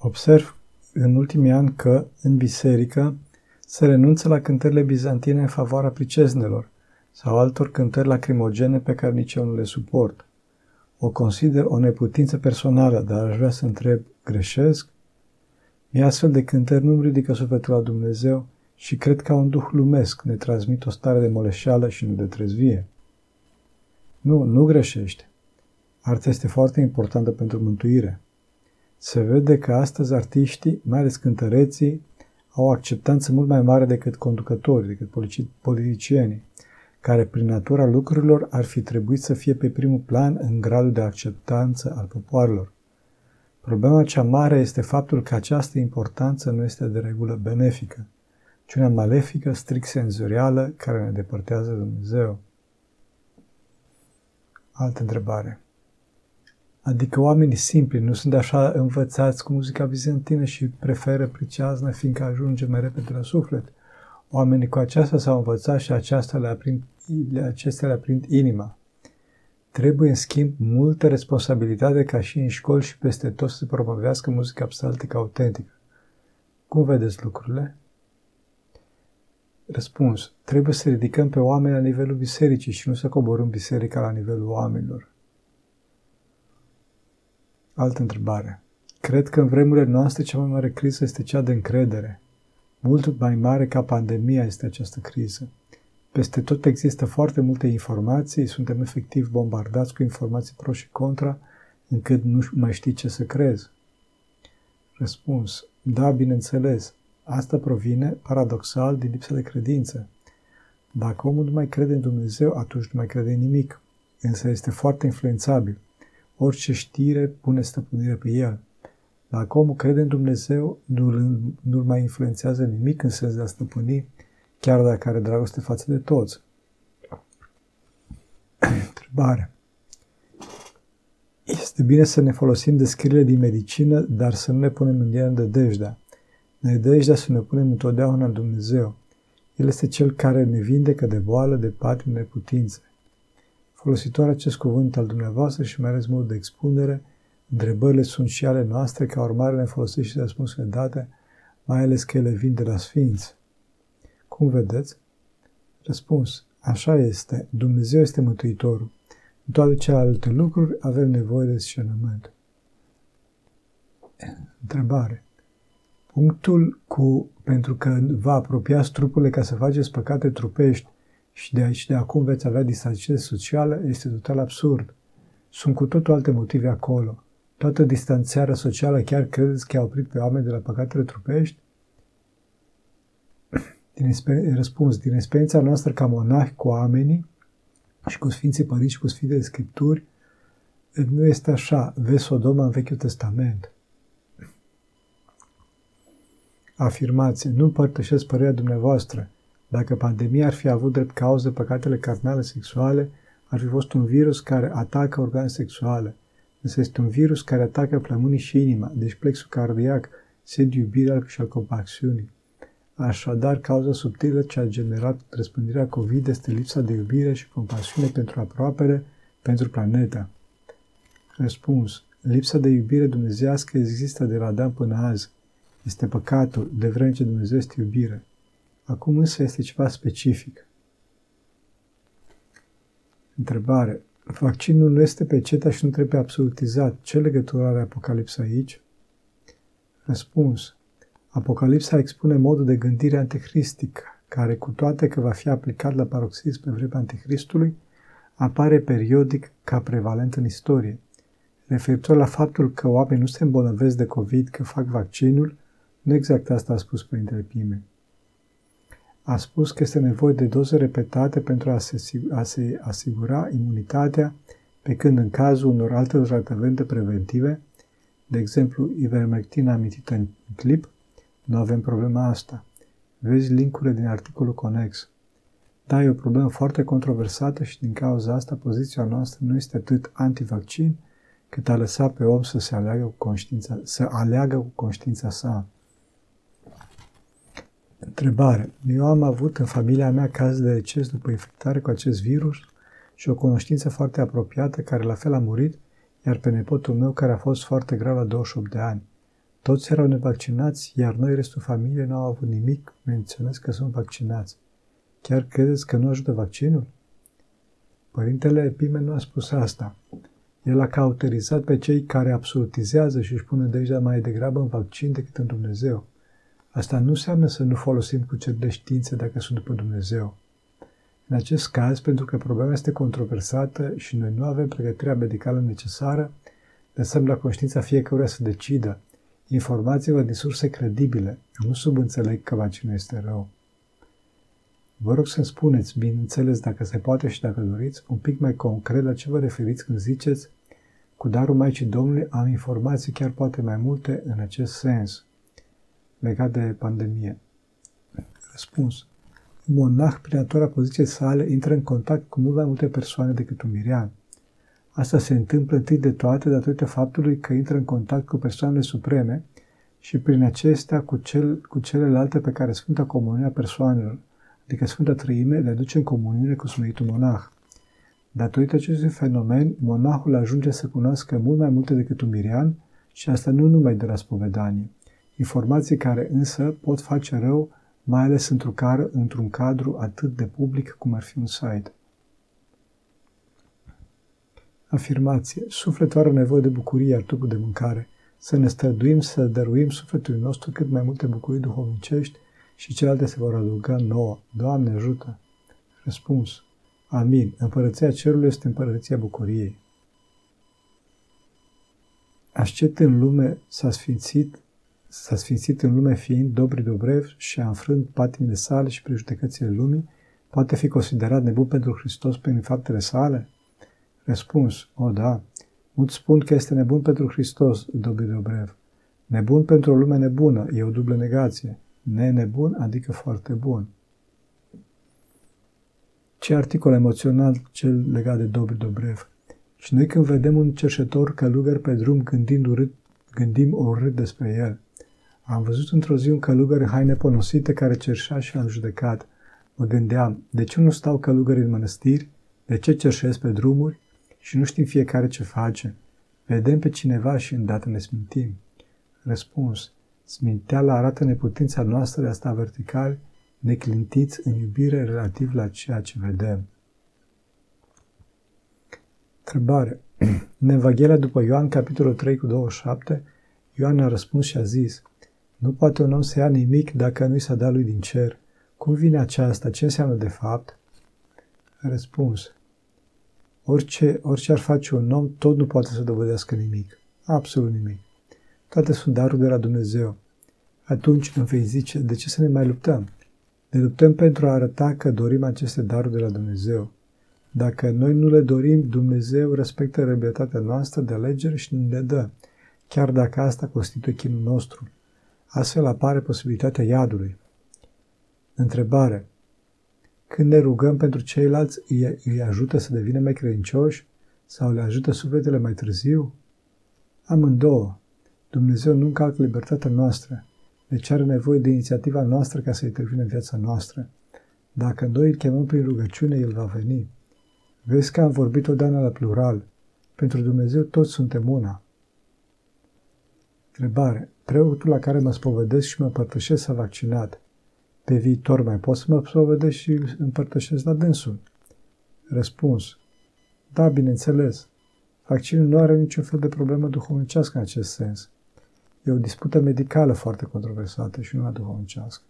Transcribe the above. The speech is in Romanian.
Observ în ultimii ani că, în biserică, se renunță la cântările bizantine în favoarea priceznelor sau altor cântări lacrimogene pe care nici eu nu le suport. O consider o neputință personală, dar aș vrea să întreb, greșesc? Mie astfel de cântări nu-mi ridică sufletul la Dumnezeu și cred că un duh lumesc ne transmit o stare de moleșeală și nu de trezvie. Nu, nu greșește. Arta este foarte importantă pentru mântuire. Se vede că astăzi artiștii, mai ales cântăreții, au o acceptanță mult mai mare decât conducătorii, decât politicienii, care prin natura lucrurilor ar fi trebuit să fie pe primul plan în gradul de acceptanță al popoarelor. Problema cea mare este faptul că această importanță nu este de regulă benefică, ci una malefică, strict senzorială, care ne depărtează de Dumnezeu. Altă întrebare. Adică oamenii simpli nu sunt așa învățați cu muzica bizantină și preferă priceaznă fiindcă ajunge mai repede la suflet. Oamenii cu aceasta s-au învățat și aceasta le aprind, acestea le aprind inima. Trebuie, în schimb, multă responsabilitate ca și în școli și peste tot să se promovească muzica psaltică autentică. Cum vedeți lucrurile? Răspuns. Trebuie să ridicăm pe oameni la nivelul bisericii și nu să coborâm biserica la nivelul oamenilor. Altă întrebare. Cred că în vremurile noastre cea mai mare criză este cea de încredere. Mult mai mare ca pandemia este această criză. Peste tot există foarte multe informații, suntem efectiv bombardați cu informații pro și contra, încât nu mai știi ce să crezi. Răspuns. Da, bineînțeles. Asta provine, paradoxal, din lipsa de credință. Dacă omul nu mai crede în Dumnezeu, atunci nu mai crede în nimic. Însă este foarte influențabil. Orice știre pune stăpânire pe el. Dacă omul crede în Dumnezeu, nu-l, nu mai influențează nimic în sens de a stăpâni, chiar dacă are dragoste față de toți. Întrebare. Este bine să ne folosim de scrierile din medicină, dar să nu ne punem în ele dejdea. dejdea să ne punem întotdeauna în Dumnezeu. El este Cel care ne vindecă de boală, de patim, neputințe. Folositor acest cuvânt al dumneavoastră și mai ales mult de expunere, întrebările sunt și ale noastre, ca urmare ne folosește și răspunsurile date, mai ales că ele vin de la Sfinți. Cum vedeți? Răspuns. Așa este. Dumnezeu este Mântuitorul. În toate celelalte lucruri avem nevoie de scenământ. Întrebare. Punctul cu pentru că vă apropiați trupurile ca să faceți păcate trupești și de aici de acum veți avea distanțare socială este total absurd. Sunt cu totul alte motive acolo. Toată distanțarea socială chiar credeți că a oprit pe oameni de la păcatele trupești? Din exper- răspuns, din experiența noastră ca monahi cu oamenii și cu Sfinții Părinți și cu Sfintele Scripturi, nu este așa. Vezi Sodoma în Vechiul Testament. Afirmație. Nu împărtășesc părerea dumneavoastră. Dacă pandemia ar fi avut drept cauză păcatele carnale sexuale, ar fi fost un virus care atacă organe sexuale. Însă este un virus care atacă plămânii și inima, deci plexul cardiac, sediul iubirii și al compasiunii. Așadar, cauza subtilă ce a generat răspândirea COVID este lipsa de iubire și compasiune pentru aproapele, pentru planeta. Răspuns. Lipsa de iubire dumnezească există de la Adam până azi. Este păcatul, de vreme ce Dumnezeu este iubire. Acum însă este ceva specific. Întrebare. Vaccinul nu este pe CETA și nu trebuie absolutizat. Ce legătură are Apocalipsa aici? Răspuns. Apocalipsa expune modul de gândire anticristic, care, cu toate că va fi aplicat la paroxism pe vremea anticristului, apare periodic ca prevalent în istorie. Referitor la faptul că oamenii nu se îmbolnăvesc de COVID că fac vaccinul, nu exact asta a spus Părintele Pime a spus că este nevoie de doze repetate pentru a se, a se asigura imunitatea, pe când în cazul unor alte tratamente preventive, de exemplu ivermectina amintită în clip, nu avem problema asta. Vezi linkurile din articolul conex. Da, e o problemă foarte controversată și din cauza asta poziția noastră nu este atât antivaccin, cât a lăsa pe om să se aleagă cu conștiința, să aleagă cu conștiința sa. Întrebare. Eu am avut în familia mea caz de deces după infectare cu acest virus și o cunoștință foarte apropiată care la fel a murit, iar pe nepotul meu care a fost foarte grav la 28 de ani. Toți erau nevaccinați, iar noi, restul familiei, nu au avut nimic, menționez că sunt vaccinați. Chiar credeți că nu ajută vaccinul? Părintele Epime nu a spus asta. El a cauterizat pe cei care absolutizează și își pune deja mai degrabă în vaccin decât în Dumnezeu. Asta nu înseamnă să nu folosim cuceriri de științe dacă sunt după Dumnezeu. În acest caz, pentru că problema este controversată și noi nu avem pregătirea medicală necesară, lăsăm la conștiința fiecăruia să decidă. Informați-vă din surse credibile. Nu subînțeleg că vaccinul este rău. Vă rog să-mi spuneți, bineînțeles, dacă se poate și dacă doriți, un pic mai concret la ce vă referiți când ziceți cu darul Maicii Domnului am informații chiar poate mai multe în acest sens legat de pandemie. Răspuns. Un monah, prin natura poziției sale, intră în contact cu mult mai multe persoane decât un mirian. Asta se întâmplă întâi de toate datorită faptului că intră în contact cu persoanele supreme și prin acestea cu, cel, cu celelalte pe care Sfânta Comunia persoanelor, adică Sfânta Trăime, le duce în comuniune cu Sfântul Monah. Datorită acestui fenomen, monahul ajunge să cunoască mult mai multe decât un mirian și asta nu numai de la spovedanie. Informații care însă pot face rău, mai ales într-un, car, într-un cadru atât de public cum ar fi un site. Afirmație. Sufletul are nevoie de bucurie, iar trupul de mâncare. Să ne străduim să dăruim sufletului nostru cât mai multe bucurii duhovnicești și celelalte se vor adăuga nouă. Doamne ajută! Răspuns. Amin. Împărăția cerului este împărăția bucuriei. Ascet în lume s-a sfințit, s-a sfințit în lume fiind Dobri Dobrev și a înfrânt patimile sale și prejudecățile lumii, poate fi considerat nebun pentru Hristos prin faptele sale? Răspuns, o da, mulți spun că este nebun pentru Hristos, Dobri Dobrev. Nebun pentru o lume nebună, e o dublă negație. Ne-nebun, adică foarte bun. Ce articol emoțional cel legat de Dobri Dobrev. Și noi când vedem un cerșetor călugăr pe drum gândind urât, gândim urât despre el. Am văzut într-o zi un călugăr în haine ponosite care cerșea și l-am judecat. Mă gândeam, de ce nu stau călugări în mănăstiri? De ce cerșesc pe drumuri? Și nu știm fiecare ce face. Vedem pe cineva și îndată ne smintim. Răspuns. Sminteala arată neputința noastră de a sta vertical neclintiți în iubire relativ la ceea ce vedem. Întrebare. În Evanghelia după Ioan, capitolul 3 cu 27, Ioan a răspuns și a zis, Nu poate un om să ia nimic dacă nu-i s-a dat lui din cer. Cum vine aceasta? Ce înseamnă de fapt? A răspuns, Orice, orice ar face un om, tot nu poate să dovedească nimic. Absolut nimic. Toate sunt daruri de la Dumnezeu. Atunci îmi vei zice, de ce să ne mai luptăm? Ne luptăm pentru a arăta că dorim aceste daruri de la Dumnezeu. Dacă noi nu le dorim, Dumnezeu respectă libertatea noastră de alegere și ne le dă, chiar dacă asta constituie chinul nostru. Astfel apare posibilitatea iadului. Întrebare. Când ne rugăm pentru ceilalți, îi, îi ajută să devină mai credincioși sau le ajută sufletele mai târziu? Amândouă. Dumnezeu nu încalcă libertatea noastră, deci are nevoie de inițiativa noastră ca să intervină în viața noastră. Dacă noi îl chemăm prin rugăciune, el va veni. Vezi că am vorbit odată la plural. Pentru Dumnezeu toți suntem una. Întrebare. Preotul la care mă spovedesc și mă împărtășesc s-a vaccinat. Pe viitor mai pot să mă spovedesc și împărtășesc la dânsul? Răspuns. Da, bineînțeles. Vaccinul nu are niciun fel de problemă duhovnicească în acest sens. E o dispută medicală foarte controversată și nu una duhovnicească.